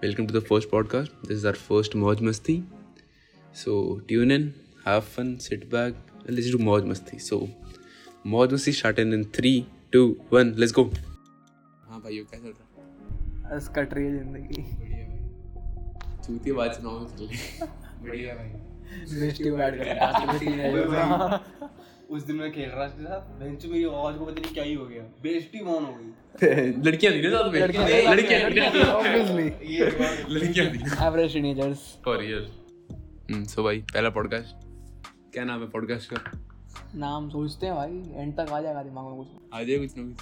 Welcome to the first podcast. This is our first Moj Masti. So tune in, have fun, sit back, and let's do Moj Masti. So Moj Masti starting in three, two, one. Let's go. हाँ भाइयों क्या चल रहा बस cut रही है ज़िंदगी है चूती आवाज़ सुनाओ चल रही बढ़िया भाई मिस्टी कर रहा है। उस दिन मैं खेल रहा था उसके साथ बेंच मेरी आवाज़ को पता नहीं क्या ही हो गया। बेइज्जती मान हो गई। लड़कियाँ थी ना साथ में? लड़कियाँ लड़कियाँ obviously ये लड़कियाँ थी। Average teenagers for year hmm so भाई पहला पॉडकास्ट क्या नाम है पॉडकास्ट का? नाम सोचते हैं भाई। एंड तक आ जाएगा दिमाग में कुछ। आ जाए कुछ ना कुछ।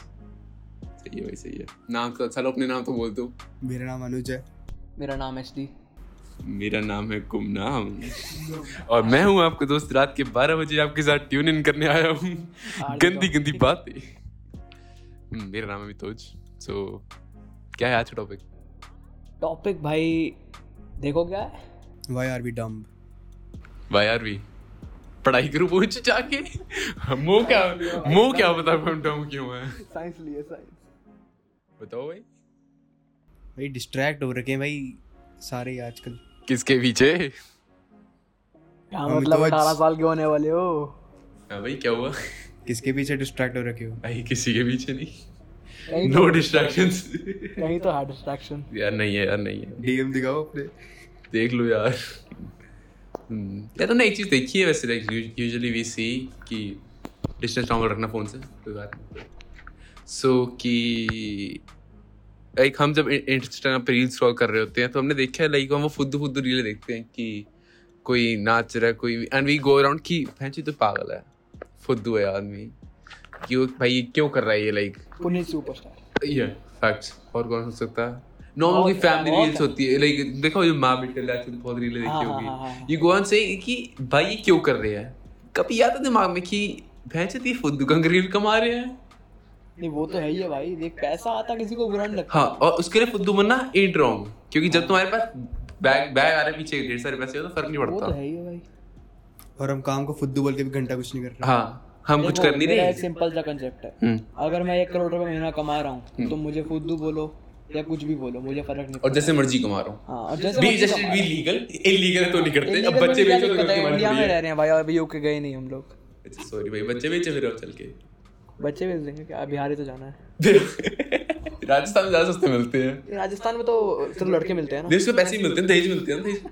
सही है भाई सही है। नाम तो चलो अपने नाम तो बोल दो। मेरा नाम अनुज है। मेरा नाम एच डी मेरा नाम है गुमनाम। और मैं हूँ आपका दोस्त रात के 12 बजे आपके साथ ट्यून इन करने आया हूँ। गंदी गंदी बातें। मेरा नाम है मितोज। सो क्या है आज का टॉपिक टॉपिक भाई देखो क्या है? Why are we dumb why are we पढ़ाई करूँ पूछ जाके? मो क्या मो क्या बता हम डाउन क्यों है? साइंस लिए साइंस बताओ भाई। भाई डिस्ट्रैक्ट हो रखे हैं भाई सारे आजकल। किसके पीछे? क्या मतलब अठारह साल के होने वाले हो? हाँ भाई क्या हुआ? किसके पीछे डिस्ट्रैक्ट हो रखे हो? भाई किसी के पीछे नहीं। नो तो डिस्ट्रैक्शंस कहीं तो है डिस्ट्रैक्शन यार नहीं है यार नहीं है। डीएम दिखाओ अपने। देख लो यार। हम्म, यार तुमने एक चीज़ देखी है वैसे लाइक यूजुअली वी सी कि डिस्टेंस नॉर्मल रखना फ़ोन से कोई बात नहीं। सो कि लाइक हम जब इंस्टाग्राम पे रील स्क्रॉल कर रहे होते हैं तो हमने देखा है लाइक हम वो फुद्दू फुद्दू रीलें देखते हैं कि कोई नाच रहा है कोई एंड वी गो अराउंड कि भैंसी तो पागल है फुद्दू है आदमी क्यों भाई ये क्यों कर रहा है ये लाइक पुनीत सुपरस्टार ये फैक्ट्स और कौन हो सकता है? नॉर्मल की फैमिली रील्स होती है लाइक देखो जो माँ बेटे बहुत रीलें हाँ, देखी हाँ, हाँ, होगी। हाँ। ये गोवन से कि भाई ये क्यों कर रहे हैं? कभी आता दिमाग में कि भैंस ये फुद्दू का रील कमा रहे हैं? नहीं वो तो है ही है भाई। देख पैसा आता किसी को बुरा नहीं लगता। हाँ और उसके लिए फुद्दू बनना एंड रॉन्ग क्योंकि जब तुम्हारे पास बैग बैग आ रहे हैं पीछे ढेर सारे पैसे हो तो फ़र्क नहीं पड़ता। वो तो है ही है भाई। और हम काम को फुद्दू बोल के भी घंटा कुछ नहीं कर रहे। हाँ हम कुछ कर नहीं रहे। एक सिंपल सा कंसेप्ट है। हम्म। अगर मैं एक करोड़ रुपए महीना कमा रहा हूँ तो मुझे फुद्दू बोलो या कुछ भी बोलो मुझे फ़र्क नहीं और जैसे मर्ज़ी कमा रहा हूँ। हाँ और जैसे बी मर्ज़ी जैसे हूँ। लीगल इलीगल तो नहीं करते। अब बच्चे बेचो तो है? गलती इंडिया में रह रहे हैं भाई अभी यूके गए नहीं हम लोग। अच्छा सॉरी भाई बच्चे बेचे फिर चल के। बच्चे भेज देंगे क्या बिहार ही तो जाना है। राजस्थान में ज़्यादा सस्ते मिलते हैं। राजस्थान में तो सिर्फ़ लड़के मिलते हैं ना। देश में पैसे ही मिलते हैं दहेज मिलते हैं ना दहेज।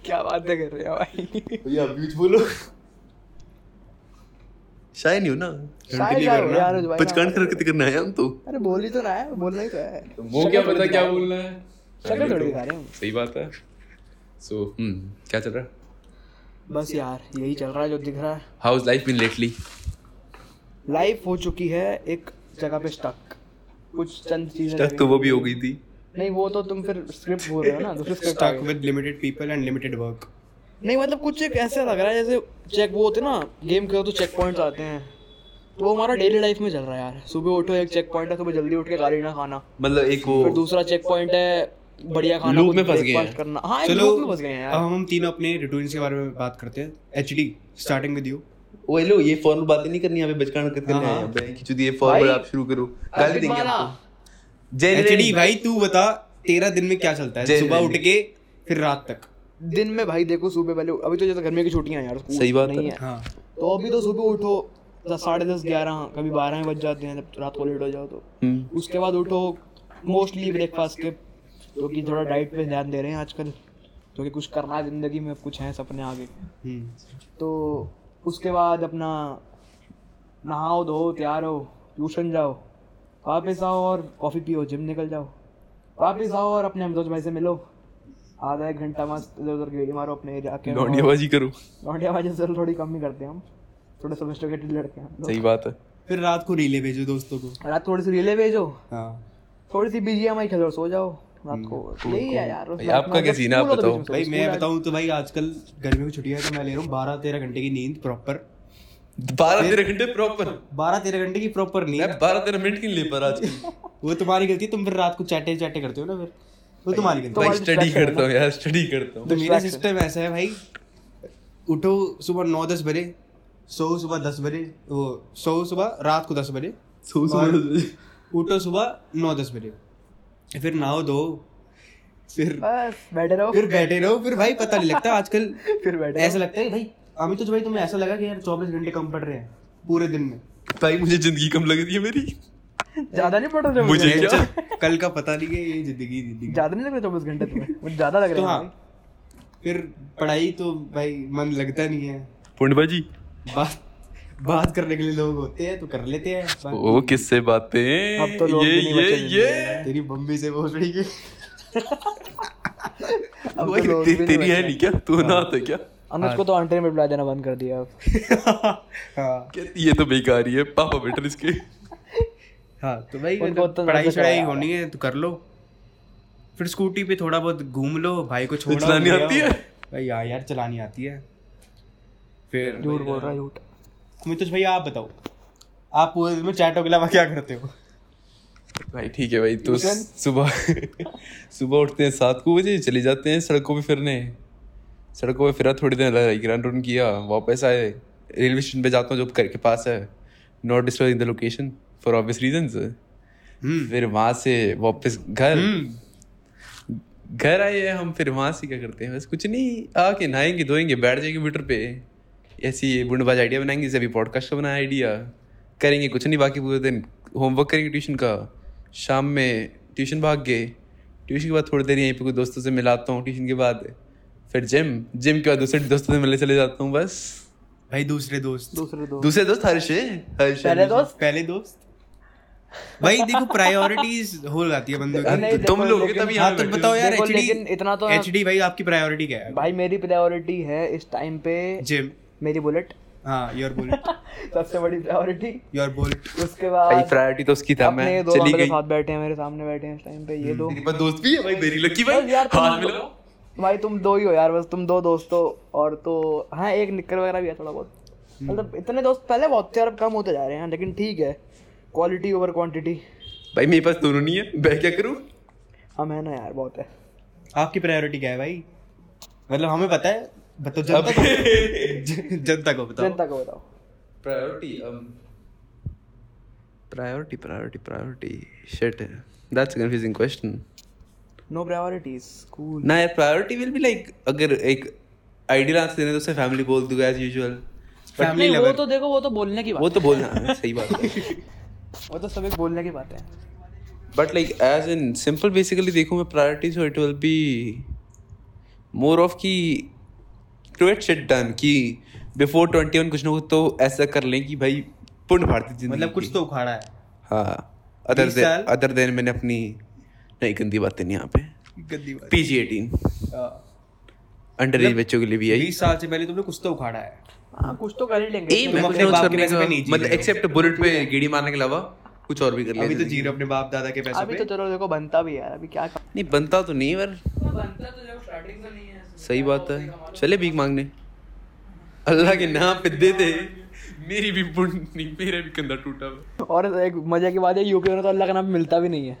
क्या बातें कर रहे हो भाई। भैया बीच बोलो। शाय नहीं हो ना। शायद शायद हो यार पचकान कर के करना है हम तो? अरे बोल ही तो रहा है बोलना ही तो है। वो क्या पता क्या बोलना है? शक्ल थोड़ी दिखा रहे हैं। हम। सही बात है। सो हम्म क्या चल रहा है? बस यार यही चल रहा है जो दिख रहा है। How is life been lately life हो चुकी है एक जगह पे स्टक कुछ चंद चीज़ें तक तो वो भी हो गई थी। नहीं वो तो तुम फिर स्क्रिप्ट बोल रहे हो ना दूसरी script stuck with limited people and limited work नहीं मतलब कुछ एक ऐसा लग रहा है जैसे चेक वो होते ना गेम खेलो तो चेक पॉइंट्स आते हैं। तो वो हमारा डेली लाइफ में चल रहा है यार। सुबह उठो एक चेक पॉइंट है सुबह जल्दी उठ के गाड़ी ना खाना। मतलब एक वो फिर दूसरा चेक पॉइंट है बढ़िया खाना कुछ में फंस गए हैं। करना। हाँ चलो loop में फंस गए हैं अब हम तीनों अपने रूटीन्स के बारे में बात करते हैं। एचडी स्टार्टिंग विद यू वो लो ये फॉर्मल बातें नहीं करनी यहाँ पे बचकान करते करने हाँ, हाँ। हैं भाई कि ये फॉर्मल आप शुरू करो। गाली देंगे। आपको। एचडी भाई तू बता तेरा दिन में क्या चलता है? सुबह उठ के फिर रात तक। दिन में भाई देखो सुबह पहले अभी तो जैसे गर्मियों की छुट्टियाँ यार स्कूल सही बात नहीं है। है। हाँ। तो अभी तो सुबह उठो दस साढ़े दस ग्यारह कभी बारह बज जाते हैं जब रात को लेट हो जाओ तो। हम्म। उसके बाद उठो मोस्टली ब्रेकफास्ट के जो कि थोड़ा डाइट पे ध्यान दे रहे हैं आजकल क्योंकि कुछ करना है ज़िंदगी में कुछ है सपने आगे। हम्म। तो उसके बाद अपना नहाओ धो तैयार हो ट्यूशन जाओ वापस आओ और कॉफ़ी पियो जिम निकल जाओ। वापस आओ और अपने अमजोज भाई से मिलो। आधा एक घंटा मस्त इधर उधर गेड़ी मारो अपने लौंडियाबाजी करो। लौंडियाबाजी से थोड़ी कम ही करते हैं हम। थोड़े सोफिस्टिकेटेड लड़के हैं। सही बात है। फिर रात को रीले भेजो दोस्तों को। रात थोड़ी सी रीले भेजो। हाँ। थोड़ी सी बीजीएमआई खेलो सो जाओ। रात को यही है यार भाई, आपका क्या सीन आप बताओ। भाई मैं बताऊँ तो भाई आजकल गर्मियों की छुट्टियाँ तो मैं ले रहा हूँ बारह तेरह घंटे की नींद प्रॉपर बारह तेरह घंटे प्रॉपर बारह तेरह घंटे की प्रॉपर नींद। बारह तेरह मिनट की ले पा आज वो तुम्हारी गलती तुम फिर रात को चैटे चैटे करते हो ना फिर। वो तुम्हारी गलती भाई स्टडी करता हूँ यार स्टडी करता हूँ। तो मेरा सिस्टम ऐसा है भाई उठो सुबह नौ दस बजे सो सुबह दस बजे वो सो सुबह रात को दस बजे सो और उठो सुबह नौ दस बजे। फिर नहाओ धो फिर बैठे रहो। फिर बैठे रहो फिर भाई पता नहीं लगता आजकल फिर बैठे ऐसा लगता है भाई अभी तो भाई तुम्हें ऐसा लगा कि यार चौबीस घंटे कम पड़ रहे हैं पूरे दिन में। भाई मुझे ज़िंदगी कम लग रही है मेरी। ज़्यादा नहीं पड़ रहे मुझे कल का पता नहीं है ये ज़िंदगी ज़िंदगी। ज़्यादा नहीं लग रहे चौबीस घंटे तुम्हें? मुझे ज़्यादा लग तो रहा हाँ है फिर पढ़ाई तो भाई मन लगता नहीं है। पूर्णिमा जी बात बात करने के लिए लोग होते हैं तो कर लेते हैं। ओ किससे बातें? अब तो लोग ये भी नहीं ये बचे ये। तेरी मम्मी से बोल रही है अब तो लोग ते- भी नहीं तेरी है। नहीं क्या? तू ना था क्या? अनुज को तो अंटे में रिप्लाई देना बंद कर दिया अब। हाँ। ये तो बेकार ही है पापा बेटर इसके। हाँ तो भाई मतलब उतना पढ़ाई शढ़ाई होनी है तो कर लो। फिर स्कूटी पे थोड़ा बहुत घूम लो भाई को छोड़ो चलानी आती है? भाई यार यार चलानी आती है। फिर झूठ बोल रहा है झूठ। मितुष भैया आप बताओ। आप पूरे दिन में चैटों के अलावा क्या करते हो? भाई ठीक है भाई तो सुबह सुबह उठते हैं सात को बजे चले जाते हैं सड़कों पे फिरने। सड़कों पे फिरा थोड़ी देर रन रन किया वापस आए। रेलवे स्टेशन पे जाता हूँ जो घर के पास है। Not disturbing the location for obvious reasons फिर वहाँ से वापस घर। घर आए हैं हम फिर वहाँ से क्या करते हैं? बस कुछ नहीं आके नहाएँगे धोएँगे बैठ जाएँगे मीटर पे। ऐसी बुंडबाज आइडिया बनाएँगे जैसे अभी पॉडकास्ट का बनाया आइडिया करेंगे कुछ नहीं बाकी पूरे दिन होमवर्क करेंगे ट्यूशन का। शाम में ट्यूशन भाग गए। ट्यूशन के बाद थोड़ी देर यहीं पे कुछ दोस्तों से मिलाता हूँ ट्यूशन के बाद। फिर जिम जिम के बाद दूसरे दोस्तों से मिलने चले जाता हूँ बस। भाई दूसरे दोस्त। दूसरे दो दूसरे दोस्त हर्ष। हर्ष पहले दोस्त? पहले दोस्त। भाई देखो प्रायोरिटीज हो जाती है बंदों की। तुम लोग तभी हाँ यहाँ तो बताओ यार एचडी इतना तो- एचडी भाई आपकी प्रायोरिटी क्या है? भाई मेरी प्रायोरिटी है इस टाइम पे जिम मेरी बुलेट हाँ योर बुलेट सबसे बड़ी प्रायोरिटी योर बुलेट उसके भाई प्रायोरिटी तो उसकी था मैं चली गई। साथ बैठे हैं मेरे सामने बैठे हैं इस टाइम पे ये दो। तेरे पास दोस्त भी है? भाई वेरी लकी भाई। हाथ मिलाओ भाई तुम दो ही हो यार बस तुम दो दोस्त और तो हाँ एक वगैरह भी है थोड़ा बहुत। मतलब इतने दोस्त पहले बहुत थे और अब कम होते जा रहे हैं लेकिन ठीक है। क्वालिटी ओवर क्वांटिटी भाई मेरे पास दोनों नहीं है मैं क्या करूँ? हम है ना यार बहुत है। आपकी प्रायोरिटी क्या है भाई? मतलब हमें पता है बताओ जनता को जनता को बताओ। जनता को बताओ। Priority um priority priority priority shit that's a confusing question no priorities cool ना यार प्रायोरिटी विल बी लाइक अगर एक आइडियल आंसर देने तो उसे फैमिली बोल दूँगा एज यूजुअल फैमिली वो तो देखो वो तो बोलने की बात वो तो बोलना सही बात है। वो तो सब एक बोलने की बात है। But like as in simple basically देखूँ मैं priority so it will be more of की टू शिट डन कि बिफोर ट्वेंटी वन कुछ ना कुछ तो ऐसा कर लें कि भाई पूर्ण भारतीय ज़िंदगी मतलब कुछ तो उखाड़ा है। हाँ अदर 20 देन अदर देन मैंने अपनी नहीं गंदी बातें नहीं यहाँ पे। गंदी बात। पीजी एटीन अंडर एज बच्चों के लिए भी आई। बीस साल से पहले तुमने कुछ तो उखाड़ा है। हाँ कुछ तो कर ही लेंगे। एम है कुछ अपने ना कुछ बाप के करने का। नहीं मतलब एक्सेप्ट बुलेट पे गेड़ी मारने के अलावा कुछ और भी कर लिया अभी तो अपने बाप दादा के पैसों अभी तो चलो देखो बनता भी है यार अभी क्या। नहीं बनता तो नहीं पर सही बात है। चले भीख मांगने। अल्लाह के नाम पे दे दे। मेरी भी नहीं मेरा भी कंधा टूटा और एक मज़े की बात है यूपी में तो अल्लाह का नाम मिलता भी नहीं है।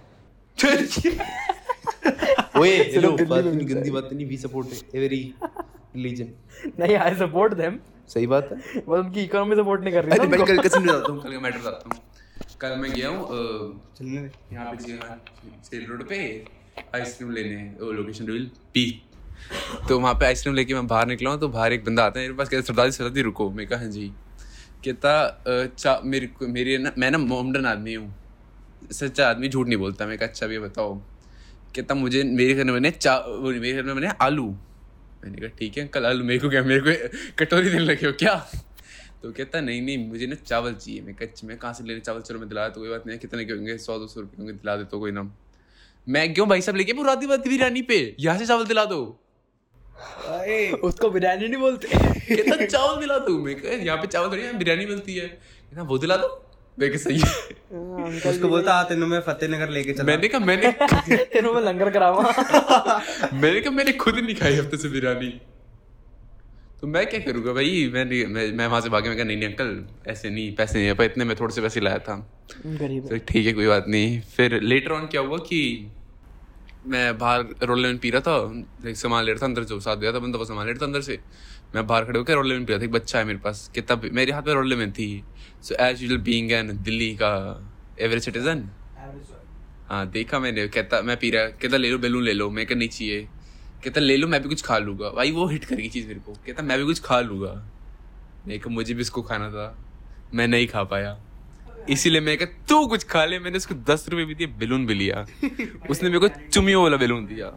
ओए हेलो बात नहीं गंदी बात नहीं वी सपोर्ट एवरी रिलीजन नहीं आई सपोर्ट देम सही बात है। बस उनकी इकोनॉमी सपोर्ट नहीं कर रही अरे भाई कल कसम बताता हूँ कल का मैटर बताता हूँ। कल मैं गया हूँ चलने यहाँ पे सेल रोड पे आइसक्रीम लेने वो लोकेशन रिवील पी तो वहाँ पे आइसक्रीम लेके मैं बाहर निकला हूँ तो बाहर एक बंदा आता है मेरे पास कहता सरदार जी सरदार जी रुको। मैं कहा हाँ जी। कहता "अ, चा मेरे को मेरी ना मैं ना मोमडन आदमी हूँ। सच्चा आदमी झूठ नहीं बोलता। मैं कहा अच्छा भी बताओ। कहता मुझे मेरे घर में बने चा मेरे घर में बने आलू। मैंने कहा ठीक है कल आलू मेरे को क्या मेरे को कटोरी देने लगे हो क्या? तो कहता नहीं नहीं मुझे ना चावल चाहिए। मैं कच्चे मैं कहाँ से लेने चावल चलो मैं दिला तो कोई बात नहीं कितने के होंगे? सौ दो सौ रुपये होंगे दिला दे तो कोई ना। मैं क्यों भाई साहब लेके बात बिरयानी पे? यहाँ से चावल दिला दो। उसको बिरयानी नहीं बोलते। कहता चावल दिला दो? मैं कहा यहाँ पे चावल थोड़ी बिरयानी मिलती है। कहता वो दिला दो। मैं सही है। उसको बोलता आ तेनों मैं फतेहनगर लेके चला। मैंने कहा मैंने तेनों में लंगर करावा। मैंने कहा मैंने खुद नहीं खाई हफ़्ते से बिरयानी। तो मैं क्या करूँगा भाई? मैंने मैं मैं वहाँ से भागे मैं कहा नहीं नहीं अंकल ऐसे नहीं पैसे नहीं है पर इतने मैं थोड़े से पैसे लाया था। गरीब तो ठीक है कोई बात नहीं। फिर लेटर ऑन क्या हुआ कि मैं बाहर रोल लेमन पी रहा था सामान ले रहा था अंदर जो साथ गया था बंदा, वो सामान ले रहा था अंदर से। मैं बाहर खड़े होकर रोल लेमन पी रहा था, एक बच्चा है मेरे पास, कि तब मेरे हाथ में रोल लेमन थी। So as usual being an Delhi का एवरेज सिटीजन हाँ देखा मैंने, कहता, मैं पी रहा, कहता, ले लो, बैलून ले लो। मैं कहा, नहीं चाहिए। कहता, ले लो, मैं भी कुछ खा लूँगा। भाई, वो हिट करेगी चीज़ मेरे को। कहता, मैं भी कुछ खा लूँगा। मैं मुझे भी इसको खाना था। मैं नहीं खा पाया। इसीलिए मैं कहा तू कुछ खा ले मैंने उसको दस रुपए भी दिए बैलून भी लिया। उसने मेरे को चुमियों वाला बैलून दिया।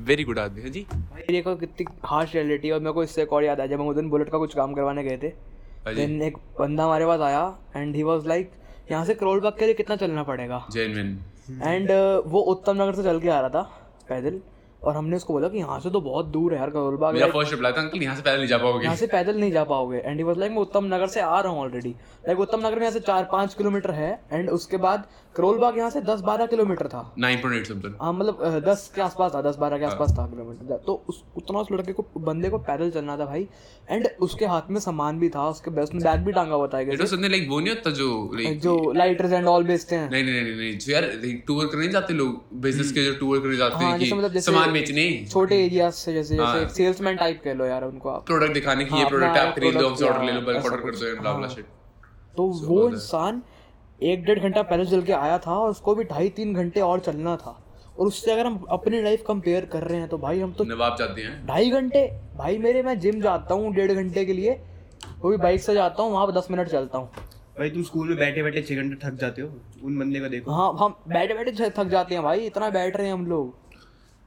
वेरी गुड आदमी है जी। को कितनी हार्श रियलिटी और मेरे को इससे एक और याद आया जब हम उस दिन बुलेट का कुछ काम करवाने गए थे हाँ देन एक बंदा हमारे पास आया एंड ही वाज लाइक यहाँ से करोल बाग के लिए कितना चलना पड़ेगा? एंड वो उत्तम नगर से चल के आ रहा था पैदल। और हमने उसको बोला कि यहाँ से तो बहुत दूर है यार करोल बाग मेरा फ़र्स्ट रिप्लाई था अंकल यहाँ से पैदल नहीं जा पाओगे। यहाँ से पैदल नहीं जा पाओगे। एंड ही वाज लाइक मैं उत्तम नगर से आ रहा हूँ ऑलरेडी लाइक उत्तम नगर में यहाँ से चार पाँच किलोमीटर है। एंड उसके बाद करोल बाग यहाँ से दस बारह किलोमीटर था। नाइन पॉइंट एट समथिंग हाँ मतलब दस के आसपास था दस बारह के आसपास था किलोमीटर। तो उस उतना उस लड़के को बंदे को पैदल चलना था भाई। एंड उसके हाथ में सामान भी था उसके उसने बैग भी टांगा हुआ था लाइक वो नहीं होता जो जो लाइटर्स एंड ऑल बेचते हैं। नहीं नहीं नहीं नहीं जो यार टूर करने जाते लोग। बिज़नेस के जो टूर करने जाते हाँ हैं मतलब सामान बेचने छोटे एरिया से जैसे हाँ। जैसे सेल्समैन टाइप कह लो यार उनको आप। प्रोडक्ट दिखाने की ये हाँ, प्रोडक्ट आप खरीद लो हमसे ऑर्डर ले लो हाँ, बल्क ऑर्डर कर। दो ब्ला ब्ला हाँ। शिट तो वो इंसान एक डेढ़ घंटा पैदल चल के आया था और उसको भी ढाई तीन घंटे और चलना था। और उससे अगर हम अपनी लाइफ कंपेयर कर रहे हैं तो भाई हम तो नवाब जाते हैं। ढाई घंटे भाई मेरे मैं जिम जाता हूँ डेढ़ घंटे के लिए वो भी बाइक से जाता हूँ वहाँ पर दस मिनट चलता हूँ। भाई तुम स्कूल में बैठे बैठे छह घंटे थक जाते हो? उन बंदे को देखो। हाँ हम बैठे बैठे थक जाते हैं भाई इतना बैठ रहे हैं हम लोग।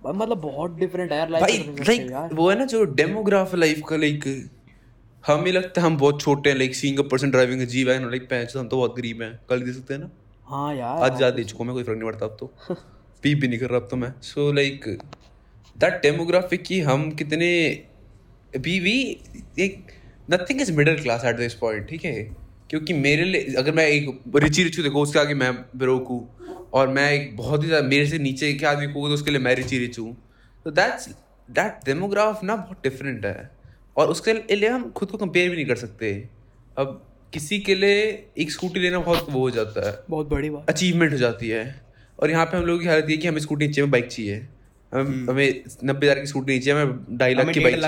मतलब बहुत डिफरेंट है यार भाई लाइक वो है ना जो डेमोग्राफ लाइफ का लाइक हमें लगता है हम बहुत छोटे हैं like seeing a person driving a G wagon like पैंच हम तो बहुत गरीब हैं कल दे सकते हैं ना? हाँ यार आज ज़्यादा दे चुका मैं कोई फ़र्क नहीं पड़ता अब तो। पी भी नहीं कर रहा अब तो मैं। सो लाइक दैट डेमोग्राफिक की हम कितने वी वी एक nothing is middle class at this point ठीक है? क्योंकि मेरे लिए अगर मैं एक रिची रिचू देखो उसके आगे मैं ब्रोक। हूँ और मैं एक बहुत ही ज़्यादा मेरे से नीचे के आदमी को तो उसके लिए मैं रिची रिच हूँ। तो दैट्स दैट डेमोग्राफ ना बहुत डिफरेंट है। और उसके लिए हम खुद को कंपेयर भी नहीं कर सकते। अब किसी के लिए एक स्कूटी लेना बहुत वो हो जाता है। बहुत बड़ी बात। अचीवमेंट हो जाती है। और यहाँ पे हम लोगों की हालत ये है कि हमें स्कूटी नहीं चाहिए हमें बाइक चाहिए। हम हमें नब्बे हज़ार की स्कूटी नहीं चाहिए हमें ढाई लाख की बाइक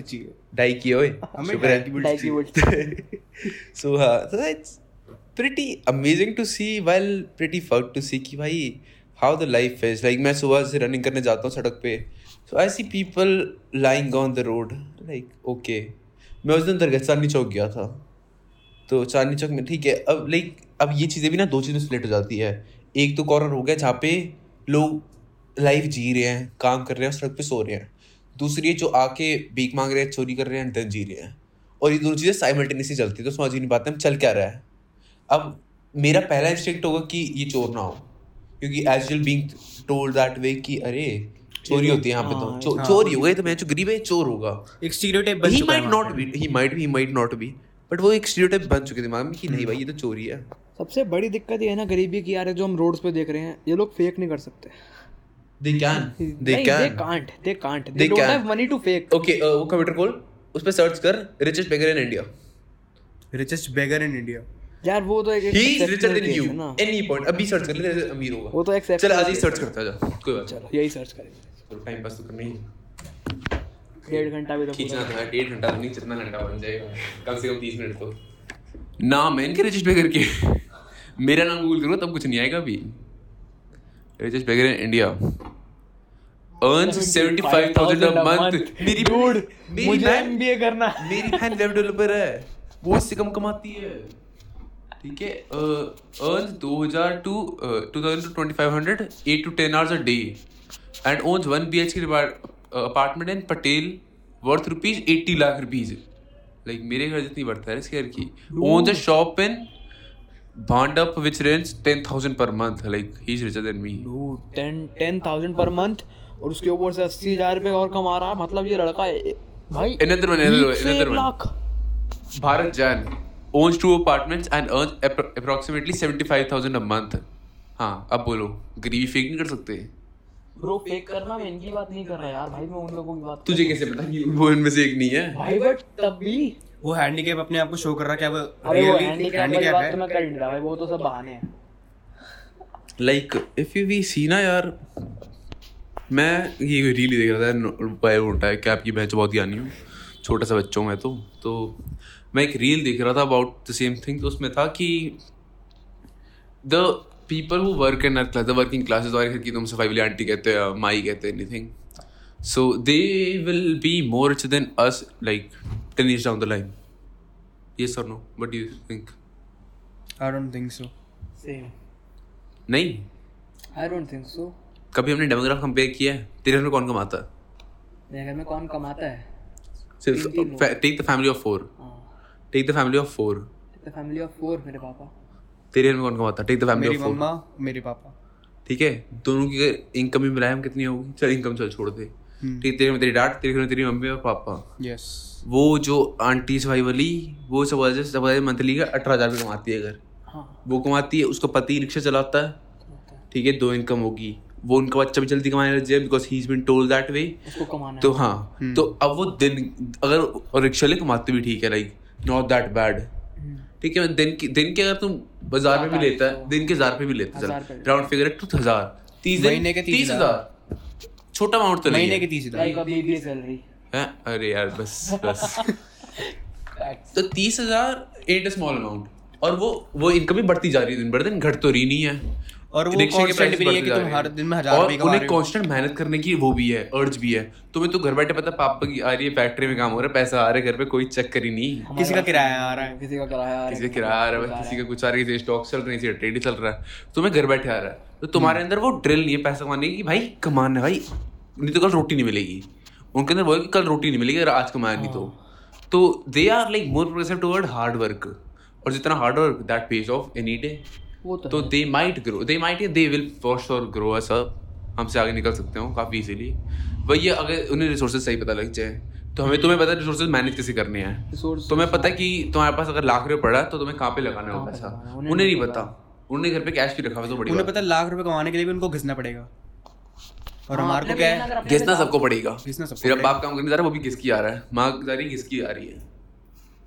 चाहिए। ढाई की ओए। हमें शुक्र ढाई है। की बुलेट डाई की चाहिए bolt so so it's pretty amazing to see, while pretty fucked to see कि भाई, how the life is. Like, मैं सुबह से रनिंग करने जाता हूँ सड़क पे, so I see people lying on the road. Like, okay. मैं उस दिन दरगाह चांदनी चौक गया था। तो चांदनी चौक में, ठीक है, अब लाइक अब ये चीज़ें भी ना दो चीज़ें स्प्लिट हो जाती है। एक तो कॉर्नर हो गया जहाँ पे लोग लाइफ जी रहे हैं, काम कर रहे हैं सड़क पे सो रहे हैं। दूसरी है जो आके भीख मांग रहे हैं, चोरी कर रहे हैं दिन जी रहे हैं। और ये दोनों चीज़ें साइमल्टेनियसली चलती है तो समझ ही नहीं पाते हम चल क्या रहा है। अब मेरा पहला इंस्टिंक्ट होगा कि ये चोर ना हो क्योंकि as well being told that way कि अरे चोरी होती है यहाँ पे तो। चो, चोर ही होगा ये तो मैं जो गरीब है चोर होगा। एक stereotype he might not be he might he might not be but वो एक स्टीरियोटाइप बन चुके दिमाग में कि नहीं भाई ये तो चोरी है। सबसे बड़ी दिक्कत ये है ना गरीबी की यार जो हम रोड्स पे देख रहे हैं ये लोग फेक नहीं कर सकते। दे कैन दे नहीं they can can't they can't They they don't can. Have money to fake okay वो कंप्यूटर खोल उस पे सर्च कर richest beggar in India richest beggar in India यार वो तो एक ही is richer than you any point अभी सर्च कर ले अमीर होगा। वो तो चल exceptional आज ही सर्च करता जा। कोई बात चलो यही सर्च करेंगे। टाइम पास तो करना ही डेढ़ घंटा भी तो खींचना था डेढ़ घंटा तो नहीं जितना घंटा बन जाएगा। कम से कम तीस मिनट तो। नाम है इनके रिचेस्ट बेगर के मेरा नाम गूगल करो तब कुछ नहीं आएगा अभी। Richest beggar in India earns 75000 a month. मेरी Dude, मेरी मुझे एमबीए करना मेरी बहन वेब डेवलपर है। वो इससे कम कमाती है। ठीक है अर्न दो हज़ार to two thousand to twenty five hundred eight to ten hours a day and owns one B H K apartment in Patel worth rupees eighty lakh rupees like मेरे घर जितनी वर्थ है इसके घर की। Owns a shop in Bhandup which range ten thousand per month like he is richer than me ten ten thousand per month और उसके ऊपर से अस्सी हज़ार रुपये और कमा रहा है? मतलब ये लड़का ए- भाई Another one, another one, एक से owns two apartments and earns appro- approximately 75,000 a month. हाँ अब बोलो गरीबी फेक नहीं कर सकते? ब्रो फेक करना मैं इनकी बात नहीं कर रहा यार भाई मैं उन लोगों की बात तुझे कैसे पता कि वो इनमें से एक नहीं है? भाई बट तब भी वो हैंडीकैप अपने आप को शो कर रहा क्या वो really हैंडीकैप है। तो मैं कर रहा भाई वो तो सब बहाने हैं। Like if you we see ना यार मैं ये रील देख रहा था बाय उल्टा है कि आपकी मैच बहुत ज्ञानी हूँ छोटा सा बच्चा मैं तो तो मैं एक रील देख रहा था अबाउट द सेम थिंग तो उसमें था कि the people who work in class the working classes वाले कि तुम सफ़ाई वाली आंटी कहते हैं माई कहते हैं anything so they will be more rich than us like ten years down the line ये sir no but you think I don't think so same नहीं. आई डोंट थिंक सो कभी हमने डेमोग्राफ कंपेयर किया है? तेरे घर में कौन कमाता? है मेरे घर में कौन कमाता है? सिर्फ़ take the family of take the family of four family of four मेरे पापा। तेरे घर में कौन कमाता है take the family of four मम्मा मेरे पापा। ठीक है? दोनों की इनकम भी मिलाए हम कितनी होगी? चल इनकम चल छोड़ दे। हम्म। ठीक तेरे में तेरी डाट तेरे घर में तेरी मम्मी और पापा। यस वो जो आंटी सफ़ाई वाली वो सब सब मंथली का अठारह हज़ार रुपये कमाती है अगर हाँ। वो कमाती है उसका पति रिक्शा चलाता है। ठीक है दो इनकम होगी। वो उनका बच्चा भी जल्दी कमाने लग जाए because he is been told that way उसको कमाना तो है। हाँ तो अब वो दिन अगर और रिक्शा ले कमाते भी ठीक है लाइक नॉट दैट बैड। ठीक है दिन की दिन के अगर तुम बाज़ार में भी लेता है दिन के हज़ार पे भी लेता है राउंड फिगर है टू हज़ार तीस महीने के तीस हज़ार। छोटा अमाउंट तो नहीं महीने के तीस हज़ार। लाइक अभी भी सैलरी हैं? अरे यार बस बस। तो तीस हज़ार एट स्मॉल अमाउंट और वो वो इनकम भी बढ़ती जा रही है दिन भर दिन घट तो रही नहीं है। और वो रिक्शे के constant भी नहीं है कि तुम हर दिन में हज़ार और रुपए कमा उन्हें रहे हो। कांस्टेंट मेहनत करने की वो भी है अर्ज़ भी है। तुम्हें तो घर बैठे पता पापा की आ रही है फैक्ट्री में काम हो रहा है पैसा आ रहा है घर पे कोई चक्कर ही नहीं। किसी का किराया आ रहा है किसी का किराया आ रहा है, किसी का किराया आ रहा है किसी का कुछ आ रहा है किसी स्टॉक चल रहा है किसी ट्रेड चल रहा है। तुम्हें घर बैठे आ रहा है। तो तुम्हारे अंदर वो ड्रिल नहीं है पैसा कमाने की भाई कमाना है भाई नहीं तो कल रोटी नहीं मिलेगी। उनके अंदर वो है कल रोटी नहीं मिलेगी अगर आज कमाया नहीं तो। तो they are like more progressive toward hard work और जितना hard work that page of any day वो तो तो they might grow they might they will for sure grow us up हमसे आगे निकल सकते हो काफ़ी इजीली वही अगर उन्हें रिसोर्सेज सही पता लग जाए तो हमें तुम्हें पता है रिसोर्सेज मैनेज कैसे करने हैं। Resources- तुम्हें पता है कि तुम्हारे पास अगर लाख रुपए पड़ा तो तुम्हें कहाँ पे लगाना है पैसा? उन्हें नहीं पता। उन्हें घर पे कैश भी रखा हुआ तो बड़ी उन्हें पता लाख रुपए कमाने के लिए भी उनको घिसना पड़ेगा। और हाँ, हमारे को क्या है? घिसना सबको पड़ेगा। घिसना सबको मेरा पड़ेगा। बाप काम करने जा रहा है वो भी घिसकी आ रहा है। माँ जा रही है घिसकी आ रही है।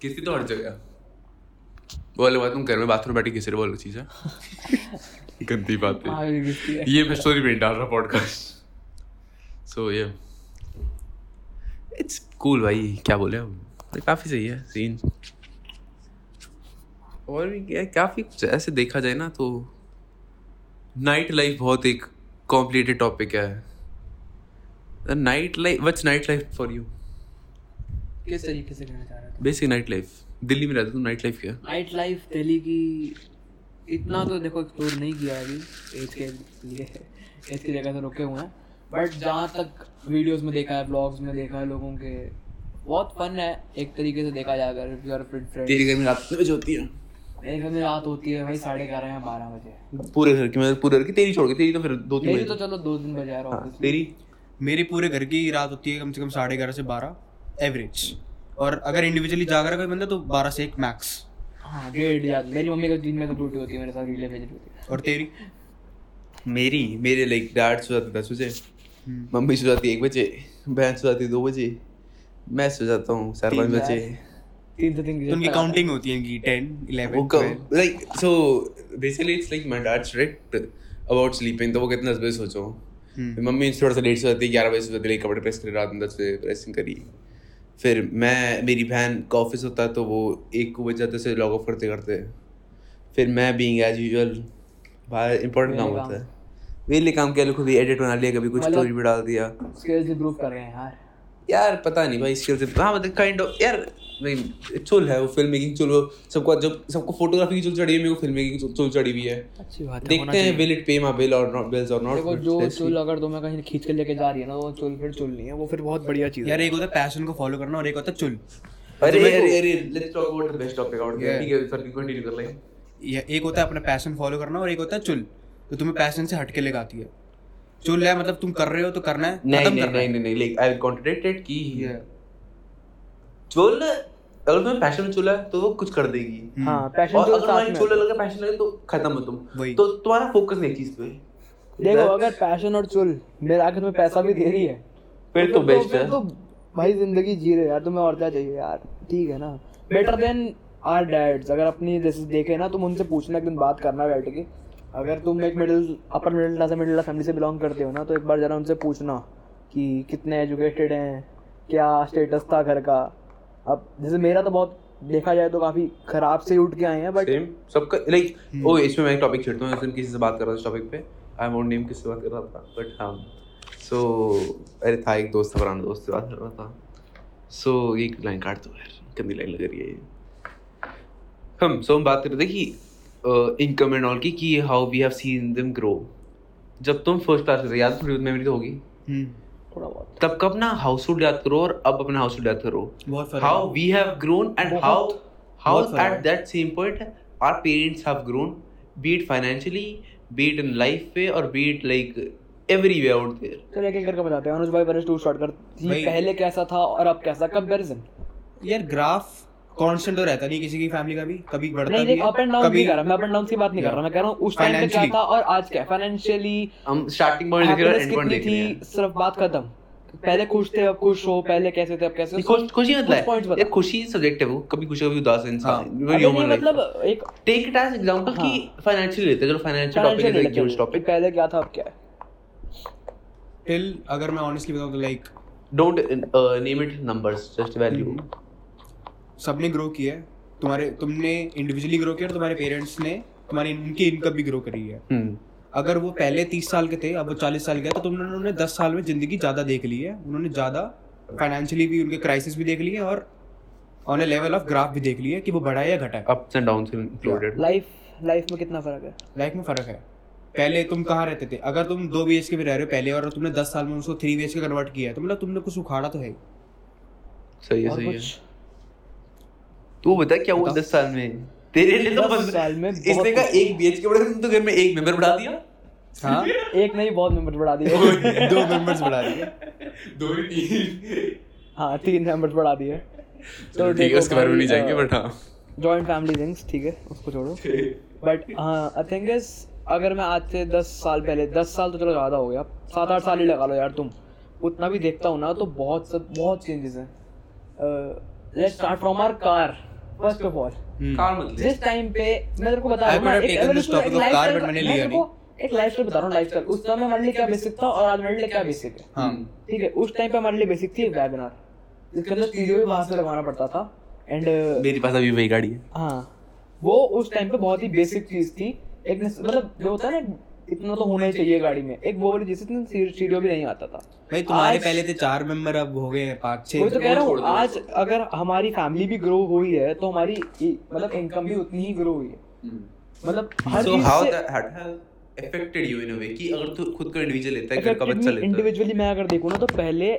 घिसकी तो हर जगह। वो वाली बात तुम घर में बाथरूम बैठी हो, वो अलग चीज़ है। गंदी बात है। ये मैं स्टोरी में डाल रहा पॉडकास्ट सो ये। इट्स कूल भाई क्या बोले हम तो काफ़ी सही है सीन और भी क्या काफ़ी कुछ ऐसे देखा जाए ना तो नाइट लाइफ बहुत एक कॉम्प्लिकेटेड टॉपिक है। Night life what's night life for you किस तरीके से कहना चाह रहे थे बेसिक नाइट लाइफ दिल्ली में रहते तुम नाइट लाइफ क्या? नाइट लाइफ दिल्ली की इतना तो देखो एक्सप्लोर नहीं किया अभी एज के लिए एज की जगह से रुके हुए हैं। बट जहाँ तक वीडियोस में देखा है ब्लॉग्स में देखा है लोगों के बहुत फन है एक तरीके से देखा जाए अगर इफ़ फ्रेंड तेरी घर में रात कितने बजे होती है? मेरे घर में रात होती है भाई साढ़े ग्यारह या बारह बजे। पूरे घर की मैं पूरे घर की? तेरी छोड़ के तेरी तो फिर दो तीन मेरी तो चलो दो दिन बजे रहा हाँ, हूँ तेरी? मेरी पूरे घर की रात होती है कम से कम साढ़े ग्यारह से बारह एवरेज और अगर इंडिविजुअली जाग रहा कोई बंदा तो बारह से एक मैक्स हाँ डेढ़ या मेरी मम्मी का दिन में तो ड्यूटी होती है मेरे साथ रीले भेज होती है। और तेरी? मेरी? मेरे लाइक डैड सो जाते दस बजे। मम्मी सो जाती है एक बजे बहन सो जाती है दो बजे मैं सो जाता हूँ चार पाँच बजे। तीन से तीन तो उनकी काउंटिंग होती है इनकी ten eleven like so basically it's like my dad strict about sleeping तो वो कहते दस बजे सोचो हम्म। मम्मी थोड़ा सा लेट सो जाती है ग्यारह बजे सो जाती है कपड़े प्रेस करे रात में दस बजे प्रेसिंग करी। फिर मैं मेरी बहन का ऑफ़िस होता है तो वो एक को बज जाते से लॉग ऑफ़ करते करते। फिर मैं बीइंग एज यूजुअल बाहर इंपॉर्टेंट काम होता है। वेले काम के लिए खुद एडिट बना लिया कभी कुछ मतलब- स्टोरी भी डाल दिया। स्किल्स इंप्रूव कर रहे हैं यार। यार पता नहीं भाई स्किल से हाँ मतलब काइंड ऑफ़ यार नहीं चुल है वो फ़िल्म मेकिंग चुल वो सबको जब सबको फोटोग्राफी की चुल चढ़ी है मेरे को फ़िल्म मेकिंग चुल चढ़ी हुई है। अच्छी बात है देखते हैं will it pay my bill और नॉट बिल्स और नॉट देखो जो चुल अगर तुम्हें कहीं खींच के लेके जा रही है ना वो चुल फिर चुल नहीं है वो फिर बहुत बढ़िया चीज़ है। यार एक होता है पैशन को फॉलो करना और एक होता है चुल। अरे अरे अरे let's talk about the best topic out Yeah. ठीक है सर कंटिन्यू कर लें ये एक होता है अपना पैशन फॉलो करना और एक होता है चुल। तो तुम्हें पैशन से हटके लेगाती है। चुल है मतलब तुम कर रहे हो तो करना है नहीं नहीं करना नहीं है। नहीं नहीं like I will contradict it की. चुल अगर तुम्हें पैशन चुल है तो वो कुछ कर देगी। हाँ पैशन और जो अगर साथ तुम्हें में चुल लगे पैशन लगे तो खत्म हो तुम। तो तुम्हारा फोकस नहीं चीज़ पे। देखो अगर पैशन और चुल मेरे आखिर में पैसा भी दे रही है फिर तो बेस्ट है। तो भाई ज़िंदगी जी रहे यार तुम्हें और क्या चाहिए यार? ठीक है ना? बेटर देन आर डैड्स अगर अपनी जैसे देखे ना तुम उनसे पूछना एक दिन बात करना बैठ के। अगर तुम एक middle upper middle class middle class family से बिलोंग करते हो ना तो एक बार जरा उनसे पूछना कि कितने एजुकेटेड हैं, क्या स्टेटस था घर का। अब जैसे मेरा तो बहुत देखा जाए तो काफ़ी खराब से उठ के आए हैं बट सबका लाइक ओ, इसमें मैं एक टॉपिक छेड़ता हूँ किसी से बात कर रहा था टॉपिक पे। आई वोंट नेम किससे बात कर रहा था बट हाँ। सो अरे था एक दोस्त था दोस्त से बात कर रहा था। सो ये लाइन काट दो यार, गंदी लाइन लग रही है हम सो हम बात कर रहे थे कि इनकम एंड ऑल की कि how we have seen them grow जब तुम फ़र्स्ट क्लास में याद थोड़ी मेमोरी तो होगी। हम्म, थोड़ा बहुत। तब कब ना हाउस होल्ड याद करो और अब अपना हाउस होल्ड याद करो। बहुत फ़र्क how है। we have grown and बहुत- how how बहुत फ़र्क at है। that same point our parents have grown be it financially be it in life way or be it like everywhere out there चलो एक एक करके बताते हैं। अनुज भाई पहले टू स्टार्ट कर कि पहले कैसा था और अब कैसा? कंपैरिजन यार ग्राफ कांस्टेंट तो रहता नहीं किसी की फैमिली का भी कभी बढ़ता नहीं नहीं है अप एंड डाउन कभी नहीं कर रहा मैं अप एंड डाउन की बात नहीं कर रहा मैं कह रहा हूँ उस टाइम पे क्या था और आज क्या फाइनेंशियली हम starting point देख रहे हैं point कितनी देख रहे हैं। थी सिर्फ़ बात खत्म। पहले खुश थे अब खुश हो पहले कैसे थे अब कैसे खुश खुशी कुछ मतलब है। ये खुशी सब्जेक्टिव है कभी खुशी कभी उदास इंसान। हाँ। मतलब एक टेक इट एज एग्जांपल कि फाइनेंशियल लेते चलो फाइनेंशियल टॉपिक इज़ एक ह्यूज टॉपिक पहले क्या था अब क्या है? टिल अगर मैं ऑनेस्टली बताऊँ तो like don't name it numbers just value सबने ग्रो किया है। तुम्हारे तुमने इंडिविजुअली ग्रो किया और तुम्हारे पेरेंट्स ने तुम्हारी उनकी इनकम भी ग्रो करी है। हम्म। अगर वो पहले तीस साल के थे अब वो चालीस साल के तो तुम उन्होंने दस साल में ज़िंदगी ज़्यादा देख ली है। उन्होंने ज़्यादा फाइनेंशियली भी उनके क्राइसिस भी देख लिए हैं और on a level of graph भी देख लिया है कि वो बढ़ा है या घटा है। Ups and downs included life life में कितना फ़र्क है? लाइफ में फ़र्क है। पहले तुम कहाँ रहते थे? अगर तुम दो बी के भी रह रहे हो पहले और तुमने दस साल में उसको थ्री बी के कन्वर्ट किया है तो मतलब तुमने कुछ उखाड़ा तो है सही है सही है। तू बता क्या हुआ? दस साल में। तेरे लिए तो बस साल में इसने कहा। एक बीएचके बढ़ा तुम तो घर में एक मेंबर बढ़ा दिया। हाँ एक नहीं बहुत मेंबर बढ़ा दिए। दो मेंबर्स बढ़ा दिए। दो ही तीन। हाँ तीन मेंबर्स बढ़ा दिए। तो ठीक है उसके बारे में नहीं जाएँगे बट हाँ। जॉइंट फैमिली थिंग्स ठीक है उसको छोड़ो। बट आई थिंक इज़ अगर मैं आज से दस साल पहले दस साल तो चलो ज़्यादा हो गया। सात आठ साल ही लगा लो यार तुम। उतना भी देखता हूँ ना तो बहुत सब बहुत चेंजेस हैं। Let's start from our car first of all. Car मतलब जिस टाइम पे मैं तेरे को बता रहा हूँ एक- अगर एक of car, मैंने लिया को एक लाइफस्टाइल बता रहा हूँ लाइफस्टाइल उस समय हमारे लिए क्या बेसिक था और आज हमारे लिए क्या बेसिक है? हाँ। ठीक है उस टाइम पे हमारे लिए बेसिक थी वैगनर जिसके अंदर स्टीरियो भी बाहर से लगाना पड़ता था। एंड मेरे पास अभी वही गाड़ी है। हाँ। वो उस टाइम पे बहुत ही बेसिक चीज़ थी। एक मतलब जो होता है ना इतना तो होना ही चाहिए गाड़ी में। एक वो वाली जिसमें स्टीरियो भी नहीं आता था। भाई तुम्हारे आज- पहले थे चार मेंबर अब हो गए हैं पाँच छह तो कह रहा हूँ आज अगर हमारी फैमिली भी ग्रो हुई है तो हमारी मतलब इनकम भी उतनी ही ग्रो हुई है। मतलब हर so cheese how that has affected you in a way कि अगर तू खुद का इंडिविजुअल लेता है घर का बच्चा लेता है। इंडिविजुअली मैं अगर देखूँ ना तो पहले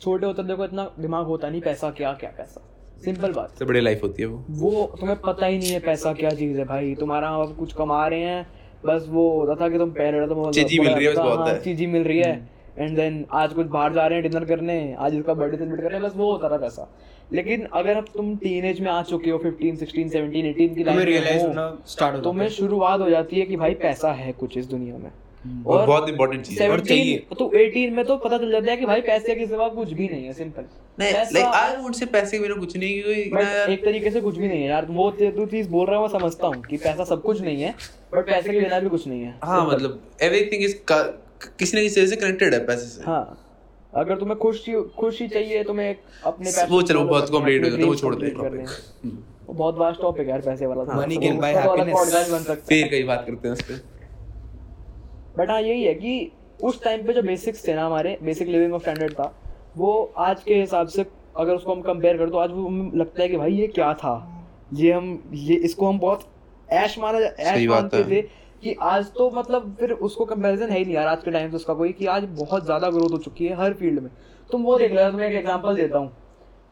छोटे होते देखो इतना दिमाग होता नहीं पैसा क्या क्या पैसा। सिंपल बात। सबसे बड़ी लाइफ होती है वो। वो तुम्हें पता ही नहीं है पैसा क्या चीज़ है भाई। तुम्हारा अब कुछ कमा रहे हैं बस वो होता था कि तुम रहे तो चीज़ी मिल रही है, बस बहुत है। चीजी मिल रही है। एंड देन आज कुछ बाहर जा रहे हैं डिनर करने आज उसका बर्थडे सेलिब्रेट कर रहे हैं बस वो होता था पैसा लेकिन अगर अब तुम टीन एज में आ चुके हो 15 16 17 18 की लाइफ में हो हो। तुम्हें शुरुआत हो जाती है कि भाई पैसा है कुछ इस दुनिया में। और बहुत इंपॉर्टेंट चीज़ है। और चाहिए। तो 18 में तो पता चल जाता है कि भाई पैसे के सिवा कुछ भी नहीं है सिंपल नहीं लाइक आई वुड से पैसे कुछ नहीं क्योंकि एक तरीके से कुछ भी नहीं है यार। वो तू चीज़ बोल रहा है मैं समझता हूँ कि पैसा सब कुछ नहीं है बट पैसे के बिना भी कुछ नहीं है। हाँ मतलब एवरीथिंग इज़ किसी ना किसी से कनेक्टेड है पैसे से। हाँ। अगर तुम्हें खुशी खुशी चाहिए तुम्हें एक अपने वो चलो बहुत करने हो जाता है वो छोड़ दे बहुत वास्ट टॉपिक है यार पैसे वाला तो। Money वो- can buy उसका तो अलग happiness. podcast बन सकता है। फिर कई बात करते हैं उस पे। बट हाँ यही है कि उस टाइम पे जो बेसिक्स थे ना हमारे बेसिक लिविंग ऑफ़ स्टैंडर्ड था वो आज के हिसाब से अगर उसको हम कंपेयर करें तो आज वो हमें लगता है कि भाई ये क्या था? ये हम ये इसको हम बहुत ऐश माना ऐश मानते थे कि आज तो मतलब फिर उसको कंपैरिजन है ही नहीं यार आज के टाइम से उसका कोई कि आज बहुत ज़्यादा ग्रोथ हो चुकी है हर फ़ील्ड में। तुम वो देख लो तुम्हें एक एग्जांपल देता हूँ।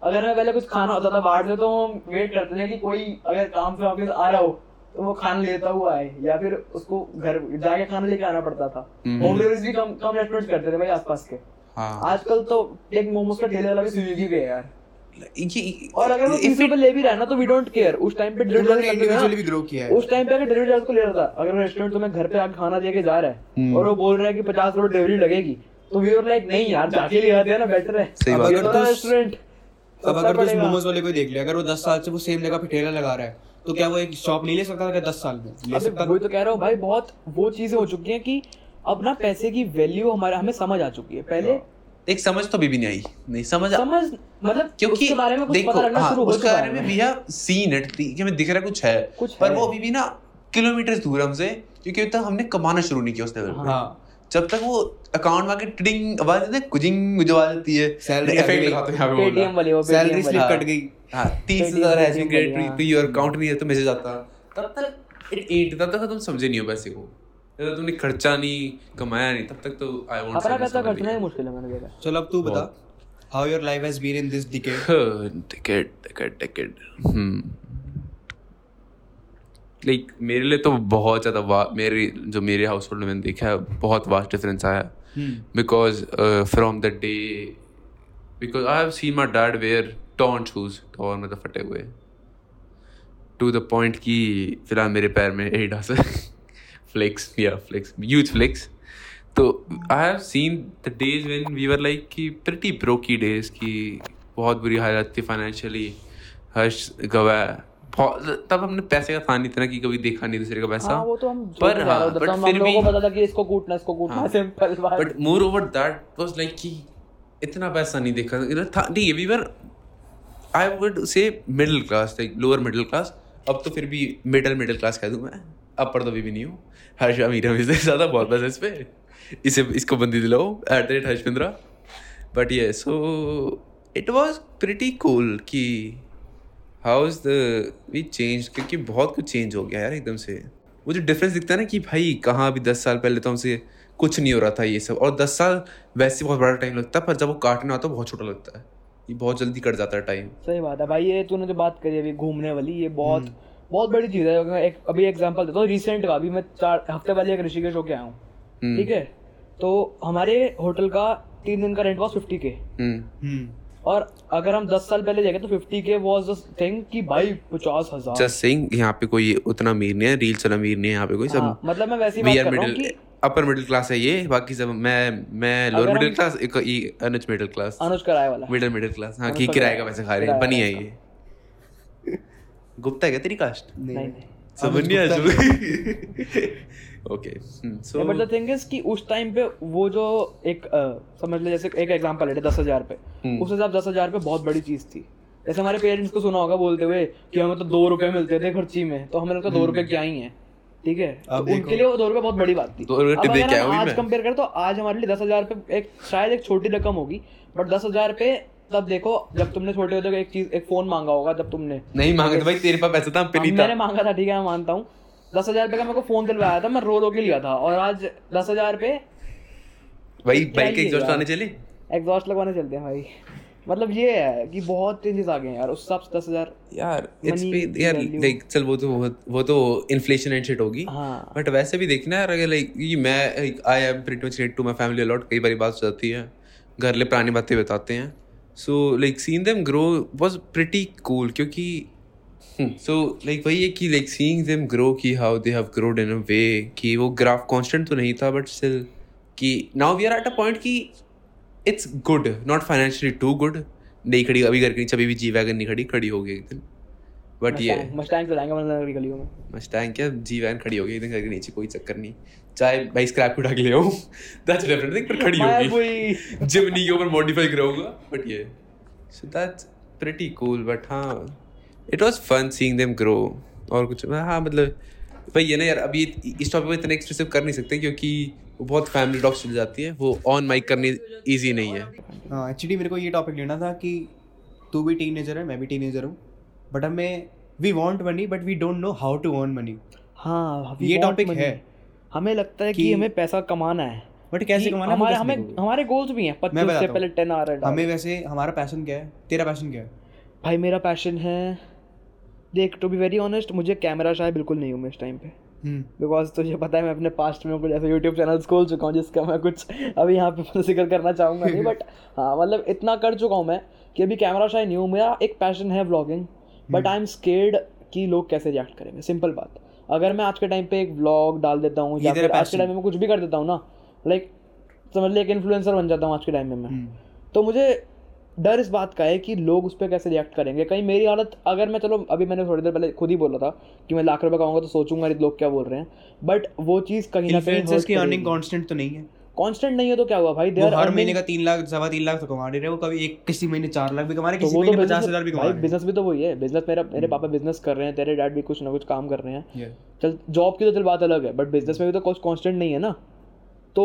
अगर मैं पहले कुछ खाना होता था बाहर से तो हम वेट करते थे कि कोई अगर काम से वापस आ रहा हो वो खाना लेता हुआ आए या फिर उसको घर जाके खाना लेके आना पड़ता था। हम्म। होम डिलीवरी भी कम कम रेस्टोरेंट करते थे भाई आसपास के। हाँ। आजकल तो एक मोमोज का ठेले वाला भी स्विगी पे है यार। ये और अगर वो तीस रुपए ले भी रहा है ना तो वी डोंट केयर उस टाइम पे डिलीवरी इंडिविजुअली भी ग्रो किया है। उस टाइम पे अगर डिलीवरी चार्ज को ले रहा था अगर रेस्टोरेंट तुम्हें घर पे आके खाना दे के जा रहा है हम्म। और वो बोल रहा है कि पचास रुपए डिलीवरी लगेगी तो वी आर लाइक नहीं यार जाके ले आते हैं ना बेटर है। सही बात। तो तू- रेस्टोरेंट अब अगर तू उस मोमोज वाले को देख ले अगर वो दस साल से वो सेम जगह पे ठेला लगा रहा है तो क्या वो एक शॉप नहीं ले सकता था दस साल में? ले सकता वही तो कह रहा हूँ भाई बहुत वो चीज़ें हो चुकी हैं कि अब ना पैसे की वैल्यू हमारे हमें समझ आ चुकी है। पहले एक समझ तो अभी भी नहीं आई। नहीं समझ समझ मतलब क्योंकि उसके बारे में कुछ देखो पता लगना हाँ, शुरू हो उसके बारे है। में। वी सीन इट कि हमें दिख रहा कुछ है। कुछ पर है। वो अभी भी ना किलोमीटर दूर है हमसे क्योंकि तब हमने कमाना शुरू नहीं किया उस लेवल पे। हाँ। जब तक वो अकाउंट में आके टिडिंग आवाज़ है कुजिंग जो आवाज़ आती है। Salary आ इफ़ेक्ट लगाते हैं यहाँ पे बोला। वाली सैलरी स्लिप कट गई। हाँ तीस हज़ार has been credited to your account नहीं है तो मैसेज आता। तब तक इट एट तब तक तुम समझे नहीं हो पैसे को। जब तक तुमने खर्चा नहीं कमाया नहीं तब तक तो आई वांट अपना पैसा खर्चना ही मुश्किल है मैंने देखा। चलो अब तू बता how your life has been in this decade ticket ticket ticket hmm like मेरे लिए तो बहुत ज़्यादा जो मेरे हाउस होल्ड में मैंने देखा है बहुत वास्ट डिफरेंस आया। Because from the day because I have seen my dad wear torn shoes torn मतलब फटे हुए टू द पॉइंट कि फ़िलहाल मेरे पैर में एडिडास है फ्लेक्स या फ्लेक्स यूज़ फ्लेक्स तो I have seen the days when we were like कि प्रिटी ब्रोकी डेज़ की बहुत बुरी हालत थी फाइनेंशियली हर्ष गवा तब हमने पैसे का था नहीं इतना कि कभी देखा नहीं दूसरे का पैसा। हाँ वो तो हम पर हाँ बट तो फिर भी पता था कि इसको कूटना इसको कूटना हाँ। सिंपल बात। But moreover that was like कि इतना पैसा नहीं देखा। था ठीक है we were I would say middle class like lower middle class अब तो फिर भी मिडिल मिडिल क्लास कह दूँ मैं। अपर तो अभी भी नहीं हूँ। हर्ष अमीर से ज़्यादा बहुत बस इस पे। इसे, इसको बंदी दिलाओ। At the rate Harsh Bindra but ये so it was pretty cool कि how is the we change क्योंकि बहुत कुछ चेंज हो गया यार एकदम से। वो जो डिफरेंस दिखता है ना कि भाई कहाँ अभी दस साल पहले तो हमसे कुछ नहीं हो रहा था ये सब। और दस साल वैसे बहुत बड़ा टाइम लगता है, पर जब वो काटना आता है बहुत छोटा लगता है। ये बहुत जल्दी कट जाता है टाइम सही बात है भाई ये तूने जो बात करी अभी घूमने वाली ये बहुत बहुत बड़ी चीज़ है। एक अभी एग्जांपल देता हूँ रिसेंट का अभी मैं चार हफ़्ते पहले एक ऋषिकेश होके आया हूँ। ठीक है? तो हमारे होटल का तीन दिन का रेंट वॉज़ फिफ्टी के हम्म। और अगर हम दस साल पहले जाएँगे तो फिफ्टी के वॉज़ थिंग कि भाई पचास हज़ार। जस्ट सेइंग यहाँ पे कोई उतना अमीर नहीं है रील चल अमीर नहीं है यहाँ पे कोई हाँ, सब मतलब मैं वैसी वी बात कर रहा हूँ कि अपर मिडिल क्लास है ये बाकी सब मैं मैं लोअर मिडिल क्लास एक अनुज मिडिल क्लास अनुज कराए वाला। मिडिल मिडिल क्लास हाँ की किराए का पैसे खा रहे हैं बनी है ये। गुप्ता है क्या तेरी कास्ट नहीं नहीं। समझ नहीं आया okay so but the thing is कि उस टाइम पे वो जो एक समझ ले जैसे एक एग्जांपल है दस हज़ार पे। हम्म। उस हिसाब दस हज़ार पे बहुत बड़ी चीज़ थी। जैसे हमारे पेरेंट्स को सुना होगा बोलते हुए कि हमें तो दो रुपए मिलते थे खर्ची में तो हमें लगता दो रुपए क्या ही है। ठीक है? तो अब। उनके लिए वो दो रुपए बहुत बड़ी बात थी। दो रुपए अगर हम आज। कंपेयर करें तो आज हमारे लिए दस हज़ार पे एक शायद एक छोटी रकम होगी बट दस हज़ार पे तब देखो जब तुमने छोटे होते एक चीज़ एक फ़ोन मांगा होगा जब तुमने। नहीं मांगे तो भाई तेरे पास पैसा था पे नहीं मैंने मांगा था ठीक है मैं मानता हूँ। दस हज़ार पे का मेरे को फ़ोन दिलवाया था मैं रो रो के लिया था और आज दस हज़ार पे भाई बाइक एग्जॉस्ट। आने चले? एग्जॉस्ट लगवाने चलते हैं भाई। मतलब ये है कि बहुत चेंजेस आ गए हैं यार उस हिसाब से दस हज़ार यार इट्स यार लाइक चल वो तो वो तो इन्फ्लेशन एंड शिट होगी। हाँ। बट वैसे भी देखना यार अगर लाइक ये मैं I am pretty much related to my family a lot कई बार बात हो जाती है घर ले पुरानी बातें बताते हैं। So like seen them grow was pretty cool क्योंकि सो लाइक वही है कि लाइक सीइंग देम ग्रो कि how they have growed in a way कि वो ग्राफ कांस्टेंट तो नहीं था बट स्टिल कि now we are at a point कि it's good not financially too good नहीं खड़ी अभी घर के नीचे अभी भी जी वैगन नहीं खड़ी खड़ी होगी एक दिन। बट ये मस्टैंग चलाएँगे मतलब नगरी गलियों में। मस्टैंग क्या? जी वैन खड़ी होगी इधर घर के नीचे कोई चक्कर नहीं। चाहे भाई स्क्रैप उठा के ले आऊँ। दैट्स डिफरेंट थिंग पर खड़ी होगी वही। जिमनी के ऊपर मॉडिफाई करा होगा बट ये। So that's pretty cool but हाँ। It was fun seeing them grow और कुछ हाँ मतलब भाई ये ना यार अभी इस टॉपिक पे इतना एक्सप्रेसिव कर नहीं सकते क्योंकि वो बहुत फैमिली टॉक्स चल जाती है। वो ऑन माइक करनी ईजी नहीं है। हाँ एक्चुअली मेरे को ये टॉपिक लेना था कि तू भी टीनेजर है मैं भी टीनेजर हूँ। बट हमें we want money but we don't know how to earn money हाँ ये टॉपिक है। हमें लगता है कि कि- हमें पैसा कमाना है। बट कैसे कमाना हमारे हमें हमारे गोल्स भी हैं पच्चीस से पहले टेन आ रहे हैं। हमें वैसे हमारा पैशन क्या है? तेरा पैशन क्या है? भाई मेरा पैशन है देख टू बी वेरी ऑनेस्ट मुझे कैमरा शायद बिल्कुल नहीं हूँ मैं इस टाइम पे। हम्म। बिकॉज़ तुझे पता है मैं अपने पास्ट में कुछ ऐसे यूट्यूब चैनल्स खोल चुका हूँ जिसका मैं कुछ अभी यहाँ पे ज़िक्र करना चाहूँगा नहीं बट हाँ मतलब इतना कर चुका हूँ मैं कि अभी कैमरा शायद नहीं हूँ। मेरा एक पैशन है vlogging but I am scared कि लोग कैसे रिएक्ट करेंगे सिंपल बात। अगर मैं आज के टाइम पे एक व्लॉग डाल देता हूँ या फिर आज के टाइम में कुछ भी कर देता हूँ ना लाइक समझ ले एक इन्फ्लुएंसर बन जाता हूँ आज के टाइम में मैं। हम्म। तो मुझे डर इस बात का है कि लोग उस पर कैसे रिएक्ट करेंगे। कहीं मेरी हालत अगर मैं चलो अभी मैंने थोड़ी देर पहले खुद ही बोला था कि मैं लाख रुपए कमाऊँगा तो सोचूँगा लोग क्या बोल रहे हैं। बट वो चीज़ कहीं ना कहीं की अर्निंग करेगी। कांस्टेंट तो नहीं है। कांस्टेंट नहीं है तो क्या हुआ भाई? दे वो आर हर महीने का तीन लाख सवा तीन लाख तो कमा रहे वो कभी एक किसी महीने चार लाख भी कमा रहे तो किसी तो महीने business- पचास हज़ार भी कमा रहे। हम्म। बिज़नेस भी तो वही है। बिज़नेस मेरा मेरे पापा बिज़नेस कर रहे हैं तेरे डैड भी कुछ ना कुछ काम कर रहे हैं। चल जॉब की तो चल बात अलग है बट बिज़नेस में भी तो कांस्टेंट नहीं है ना। तो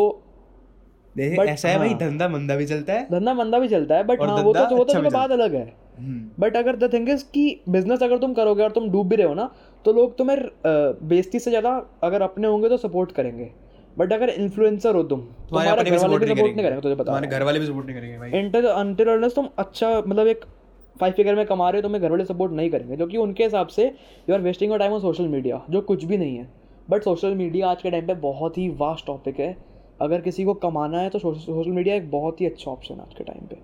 ऐसा है भाई हाँ। धंधा मंदा भी चलता है। धंधा मंदा भी चलता है बट हाँ वो तो वो तो अच्छा बात अलग है। हम्म। बट अगर द थिंग इज़ कि बिज़नेस अगर तुम करोगे और तुम डूब भी रहे हो ना तो लोग तुम्हें बेइज्जती से ज़्यादा अगर अपने होंगे तो सपोर्ट करेंगे। बट अगर इन्फ्लुएंसर हो तुम तुम्हारे घर वाले सपोर्ट भी नहीं सपोर्ट नहीं करेंगे तुझे करेंगे तुम्हारे घर वाले भी सपोर्ट नहीं करेंगे भाई। इंटर अंटिल तुम अच्छा मतलब एक फाइव फिगर में कमा रहे हो तुम्हें घर वाले सपोर्ट नहीं करेंगे। क्योंकि उनके हिसाब से you are wasting your time on social media जो कुछ भी नहीं है। बट सोशल मीडिया आज के टाइम पे बहुत ही वास्ट टॉपिक है। अगर किसी को कमाना है तो सोशल मीडिया एक बहुत ही अच्छा ऑप्शन है आज के टाइम पे।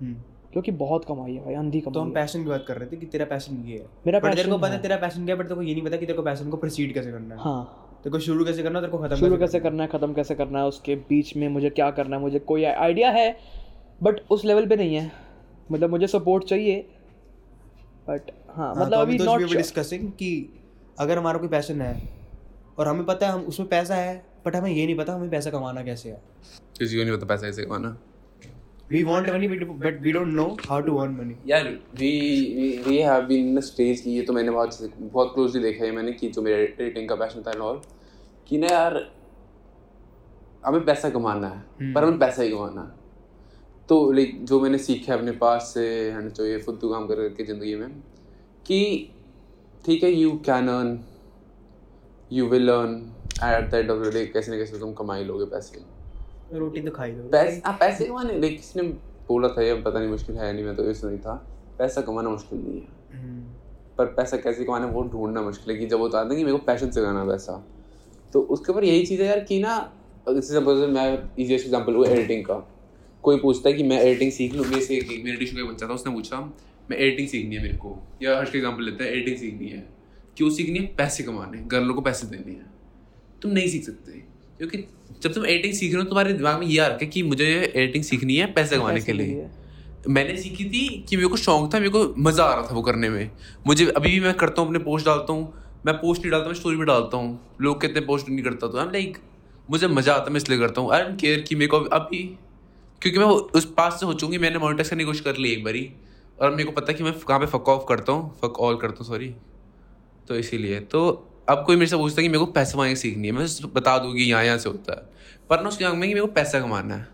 हम्म। क्योंकि बहुत कमाई है भाई अंधी कमाई तो हम पैशन की बात कर रहे थे कि तेरा पैशन ये है। मेरा तेरे को पता है है। तेरा पैशन क्या है बट तेरे को ये नहीं पता कि तेरे को पैशन को प्रोसीड कैसे करना है। हाँ। तेरे को शुरू कैसे करना है तेरे को खत्म शुरू कैसे करना है। ख़त्म कैसे करना है उसके बीच में मुझे क्या करना है मुझे कोई आइडिया है बट उस लेवल पे नहीं है। मतलब मुझे सपोर्ट चाहिए बट हाँ मतलब अभी तो नॉट डिस्कसिंग कि अगर हमारा कोई पैशन है और हमें पता है हम उसमें पैसा है बट हमें ये नहीं पता हमें पैसा कमाना कैसे है। किसी को नहीं पता पैसा कैसे कमाना। We want money but we don't know how to earn money यार we we have been in stage की ये तो मैंने बहुत बहुत क्लोजली देखा है मैंने कि जो मेरा एडिटिंग का पैशन था और कि ना यार हमें पैसा कमाना है hmm. पर हमें पैसा ही कमाना है। तो लाइक जो मैंने सीखा है अपने पास से एंड जो ये फुद्दू काम कर करके ज़िंदगी में कि ठीक है you can earn you will earn at the end of the day कैसे ना कैसे तुम कमाई लोगे पैसे रोटी तो खाई दो पैसे हाँ पैसे कमाने लाइक किसी ने बोला था ये पता नहीं मुश्किल है या नहीं मैं तो इसलिए नहीं था। पैसा कमाना मुश्किल नहीं है। हम्म। पर पैसा कैसे कमाना है वो ढूंढना मुश्किल है कि जब वो तो आता है कि मेरे को पैशन से कमाना पैसा तो उसके ऊपर यही चीज़ है यार कि ना जैसे सपोज़ मैं इजीएस्ट एग्जांपल वो एडिटिंग का। कोई पूछता है कि मैं एडिटिंग सीख लूँ मेरे से एक मेरे टिश्यू का बच्चा था उसने पूछा मैं एडिटिंग सीखनी है मेरे को? या हर्ष का एग्ज़ाम्पल लेते हैं एडिटिंग सीखनी है। क्यों सीखनी है? पैसे कमाने घर लोगों को पैसे देने हैं। तुम नहीं सीख सकते। क्योंकि जब तुम एडिटिंग सीख रहे हो तुम्हारे दिमाग में ये आ रखा है कि मुझे एडिटिंग सीखनी है पैसे कमाने के लिए। मैंने सीखी थी कि मेरे को शौक था मेरे को मज़ा आ रहा था वो करने में। मुझे अभी भी मैं करता हूँ अपने पोस्ट डालता हूँ। मैं पोस्ट नहीं डालता मैं स्टोरी भी डालता हूँ। लोग कहते हैं पोस्ट नहीं करता तो। आई एम लाइक मुझे मज़ा आता है मैं इसलिए करता हूँ। आई एम केयर कि मेरे को अभी क्योंकि मैं उस पास से सोचूँगी मैंने मोनिटाइज करने की कोशिश कर ली एक बारी। और मेरे को पता है कि मैं कहाँ पे फक ऑफ़ करता हूँ। फक ऑल करता हूँ सॉरी तो इसीलिए। तो अब कोई मेरे से पूछता है कि मेरे को पैसा कमाने की सीखनी है मैं बता दूँगी यहाँ यहाँ से होता है। पर ना उसके दिमाग में कि मेरे को पैसा कमाना है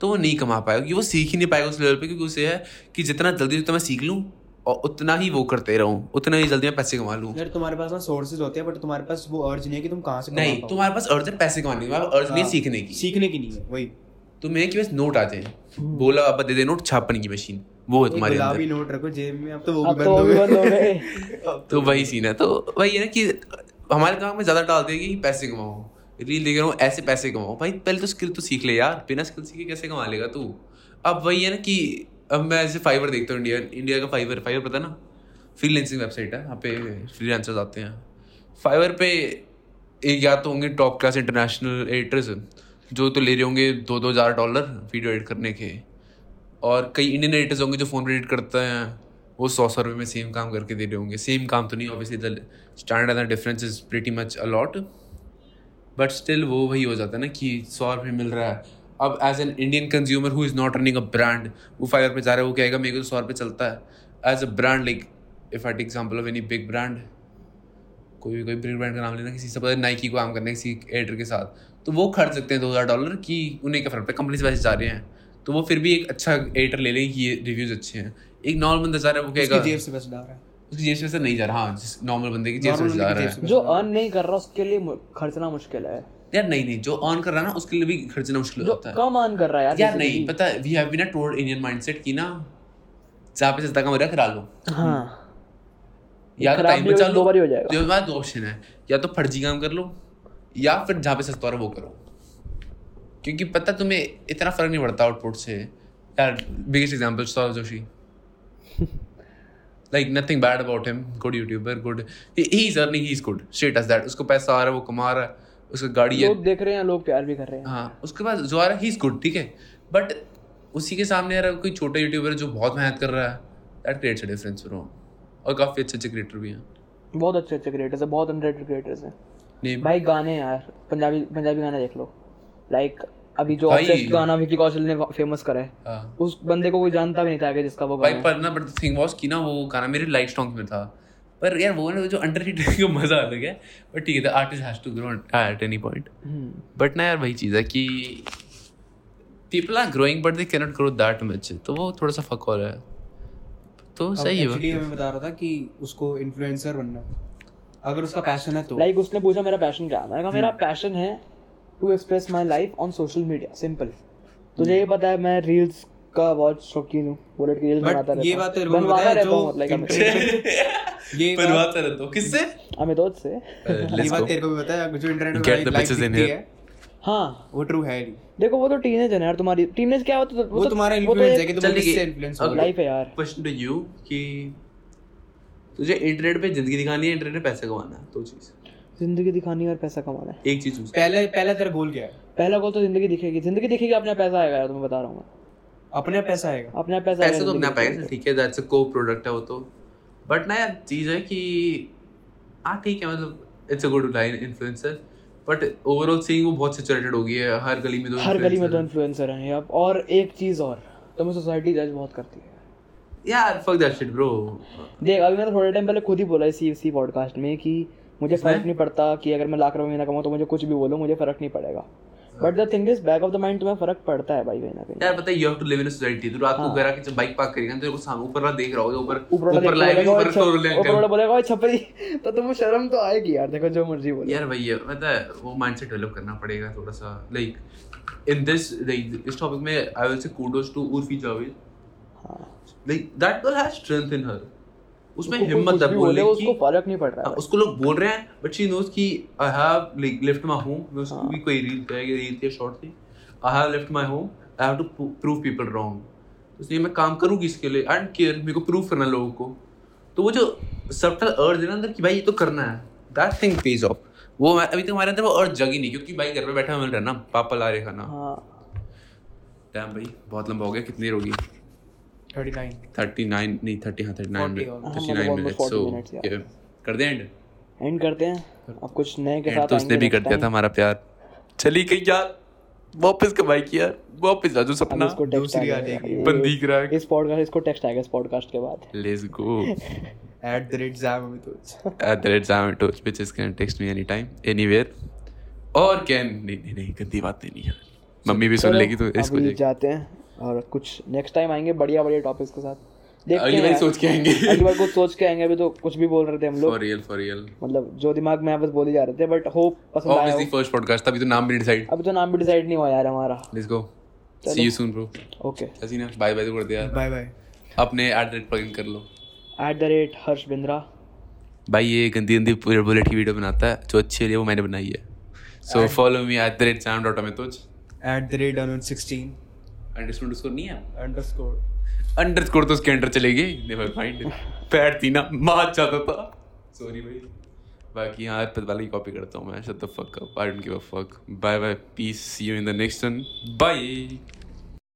तो वो नहीं कमा पाएगा क्योंकि वो सीख ही नहीं पाएगा उस लेवल पे क्योंकि उसे है कि जितना जल्दी जितना मैं सीख लूँ और उतना ही वो करते रहूँ उतना ही जल्दी मैं पैसे कमा लूँ। यार तुम्हारे पास ना सोर्सेज होते हैं बट तुम्हारे पास वो अर्ज़ नहीं है कि तुम कहाँ से कमा नहीं तुम्हारे पास अर्ज़ है पैसे कमाने की अर्ज़ नहीं हाँ, सीखने की। सीखने की नहीं है वही। तुम्हें कि बस नोट आ जाए बोला पापा दे दे नोट छापने की मशीन वो है तुम्हारे अंदर। गुलाबी नोट रखो जेब में अब तो वो भी तो बंद हो गए बंद हो गए। तो वही सीन है तो वही है ना कि हमारे दिमाग में ज़्यादा डाल देगी पैसे कमाओ रील देख रहा हूँ, ऐसे पैसे कमाओ। भाई, पहले तो स्किल तो सीख ले यार, बिना स्किल सीखे कैसे कमा लेगा तू? अब वही है ना कि अब मैं ऐसे फाइवर देखता हूँ इंडिया इंडिया का फाइवर फाइवर पता ना? फ्रीलांसिंग वेबसाइट है यहाँ पे फ्रीलांसर्स आते हैं। फाइवर पे एक या तो होंगे टॉप क्लास इंटरनेशनल एडिटर्स जो तो ले रहे होंगे दो दो हज़ार डॉलर वीडियो एडिट करने के। और कई इंडियन एडिटर्स होंगे जो फ़ोन पर एडिट करते हैं। वो सौ सौ रुपये में सेम काम करके दे रहे होंगे। सेम काम तो नहीं obviously the standard and difference is pretty much a lot but still वो वही हो जाता है ना कि सौ रुपये मिल रहा है। अब as an Indian consumer who is not running a brand वो फाइवर पे जा रहा है, वो कहेगा, मेरे को तो सौ रुपये चलता है। As a brand like if I example of any big brand कोई भी कोई बिग ब्रांड का नाम लेना, किसी से पता नाइकी को काम करने किसी एडिटर के साथ तो वो खर्च सकते हैं दो हज़ार डॉलर कि उन्हें क्या फ़र्क पड़ता है? कंपनी से पैसे जा रहे हैं। तो वो फिर भी एक अच्छा एडिटर ले लें कि ये रिव्यूज़ अच्छे हैं। एक नॉर्मल बंदा जा रहा है वो कहेगा जेब से पैसे डाल रहा है। उसकी जेब से पैसा नहीं जा रहा हाँ जिस नॉर्मल बंदे की जेब से जा रहा है। जो अर्न नहीं कर रहा उसके लिए खर्चना मुश्किल है। यार नहीं नहीं जो ऑन कर रहा है ना उसके लिए भी खर्चना मुश्किल होता है। कम अर्न कर रहा है यार यार नहीं पता we have been told Indian mindset की ना जहाँ पे सस्ता कम हो रहा करा लो। हाँ। या तो टाइम बचा लो दो बार दो ऑप्शन है। या तो फर्जी काम कर लो या फिर जहाँ पे सस्ता रहा वो करो। क्योंकि पता तुम्हें इतना फ़र्क नहीं पड़ता आउटपुट से। यार biggest example Saurabh Joshi. Like nothing bad about him good YouTuber good he is earning he is good straight as that उसको पैसा आ रहा है वो कमा रहा है उसका गाड़ी है लोग देख रहे हैं लोग प्यार भी कर रहे हैं। हाँ उसके बाद जो आ रहा है ही इज़ गुड ठीक है? बट उसी के सामने यार कोई छोटा यूट्यूबर जो बहुत मेहनत कर रहा है that creates a difference bro और काफ़ी अच्छे अच्छे क्रिएटर भी हैं। बहुत अच्छे अच्छे क्रिएटर्स हैं बहुत अंडररेटेड क्रिएटर्स हैं। भाई गाने यार पंजाबी पंजाबी गाना देख लो। लाइक अभी जो ऑब्सेस्ड गाना विकी कौशल ने फ़ेमस करा है हाँ। उस बंदे को कोई जानता भी नहीं था कि जिसका वो भाई गाना। पर ना बट थिंग वाज कि ना वो गाना मेरे लाइक सॉन्ग में था। पर यार वो ना जो अंडररेटेड का मज़ा अलग है बट ठीक है the artist has to grow at any point hmm. But ना यार वही चीज़ है कि people are growing but they cannot grow that much तो वो थोड़ा सा फक हो रहा है। तो सही है। एक्चुअली मैं बता रहा था कि उसको इन्फ्लुएंसर बनना है। अगर उसका पैशन है तो। लाइक उसने पूछा मेरा पैशन क्या है? मैंने कहा मेरा पैशन है to express my life on social media simple तुझे ये पता है मैं रील्स का बहुत शौकीन हूँ बुलेट की रील्स बनाता रहता ये हूँ। बात तेरे को पता है जो इंटरनेट ये बनवाता रहता हूँ। किससे? से। ये बात तेरे को भी पता है जो इंटरनेट पे लाइफ दिखती है। हाँ। वो ट्रू है देखो वो तो टीनेज है यार तुम्हारी टीनेज क्या होता है वो तुम्हारा तो इन्फ्लुएंस है कि तुम। किससे इन्फ्लुएंस हो। लाइफ है यार। क्वेश्चन टू यू कि तुझे इंटरनेट पे ज़िंदगी दिखानी है इंटरनेट पे पैसे कमाना है दो चीज़। ज़िंदगी दिखानी और पैसा कमाना है। एक चीज़ पहले पहले तेरा गोल क्या है? पहला गोल तो ज़िंदगी दिखेगी। ज़िंदगी दिखेगी अपना पैसा आएगा यार तुम्हें बता रहा हूँ मैं। अपने पैसा आएगा। अपना पैसा पैसे आएगा तो अपने दिखेगी। ठीक है दैट्स अ को प्रोडक्ट है वो तो। बट ना यार चीज़ है कि हाँ ठीक है मतलब it's a good line influencer but overall seeing वो बहुत सैचुरेटेड हो गई है हर गली में तो हर गली में तो influencer इन्फ्लुएंसर हैं यार। और एक चीज़ और तुम्हें सोसाइटी जज बहुत करती है। है। यार फक दैट शिट ब्रो देख अभी मैंने थोड़े टाइम पहले खुद ही बोला इसी इसी पॉडकास्ट में कि मुझे फ़र्क नहीं पड़ता कि अगर मैं लाख रुपए महीना कमाऊँ तो मुझे कुछ भी बोलो मुझे फ़र्क नहीं पड़ेगा। But the thing is back of the mind तुम्हें फ़र्क पड़ता है भाई कहीं ना कहीं। यार पता है you have to live in a society तो रात को हाँ। घर आके जब बाइक पार्क करेगा तेरे को सामने ऊपर वाला देख रहा होगा ऊपर ऊपर लाइव ऊपर बोलेगा, फ्लोर ऊपर वाला बोलेगा "ओए छपरी तो तुम्हें शर्म तो आएगी यार देखो जो मर्ज़ी बोले। यार है पता है वो माइंडसेट डेवलप करना पड़ेगा थोड़ा सा लाइक इन दिस लाइक इस टॉपिक में I will say kudos to Urfi Javed like that girl has strength in her उसमें हिम्मत है बोलने की उसको फ़र्क नहीं पड़ रहा हाँ, है। उसको लोग बोल रहे हैं बट शी नोस कि I have like left my home मैं उसको हाँ। भी कोई रील पे रील थी शॉर्ट थी। I have left my home I have to prove people wrong इसलिए मैं काम करूँगी इसके लिए। आई केयर मेरे को प्रूव करना लोगों को। तो वो जो सबटल अर्ज़ है ना अंदर कि भाई ये तो करना है। दैट थिंग पेज ऑफ़ वो अभी तक हमारे अंदर वो अर्ज़ जगी नहीं क्योंकि भाई घर पे बैठा मिल रहा है ना पापा ला रहे खाना। हाँ। डैम भाई बहुत लंबा हो गया कितनी देर होगी? 39 थर्टी नाइन नहीं थर्टी हाँ थर्टी नाइन 40 मिनट. थर्टी हाँ, मतलब मिनट almost 40 सो कर दे एंड एंड करते हैं। अब कुछ नए के साथ तो उसने भी कर दिया था हमारा प्यार। चली गई यार। वापस कमाई की यार। वापस आ सपना। दूसरी आ जाएगी। बंदी क्रैक इस पॉडकास्ट इसको टेक्स्ट आएगा इस पॉडकास्ट के बाद। Let's go at the rate Zam तो at the red Sam to bitches can text me anytime? Anywhere? और कैन नहीं नहीं नहीं गंदी बात नहीं है। मम्मी भी सुन लेगी तो इसको जाते हैं। और कुछ नेक्स्ट टाइम आएँगे बढ़िया बढ़िया टॉपिक्स के साथ। अगली बार सोच के आएँगे। अगली बार कुछ सोच के आएँगे अभी तो कुछ भी बोल रहे थे हम लोग। फॉर रियल फॉर रियल मतलब जो दिमाग में बस बोल ही जा रहे थे बट होप पसंद आया ऑब्वियसली फ़र्स्ट पॉडकास्ट अभी तो नाम भी डिसाइड अभी तो नाम भी डिसाइड नहीं हुआ यार हमारा। Let's go see you soon bro okay ऐसी ना बाय बाय तो कर दे यार बाय बाय अपने एट रेट प्लग इन कर लो। At the rate Harsh Bindra. भाई ये गंदी गंदी पूरे बुलेट की वीडियो बनाता है जो अच्छी है वो मैंने बनाई है। So follow me at the rate Sam dot Amitoj at the rate unknown 16 understood underscore नहीं है अंडरस्कोर अंडरस्कोर तो उसके अंडर चलेगी। नेवर माइंड पैर थी ना मार जाता था। सॉरी भाई। बाकी यहाँ अर्पित वाली कॉपी करता हूँ मैं। Shut the fuck up I don't give a fuck bye bye peace see you in the next one bye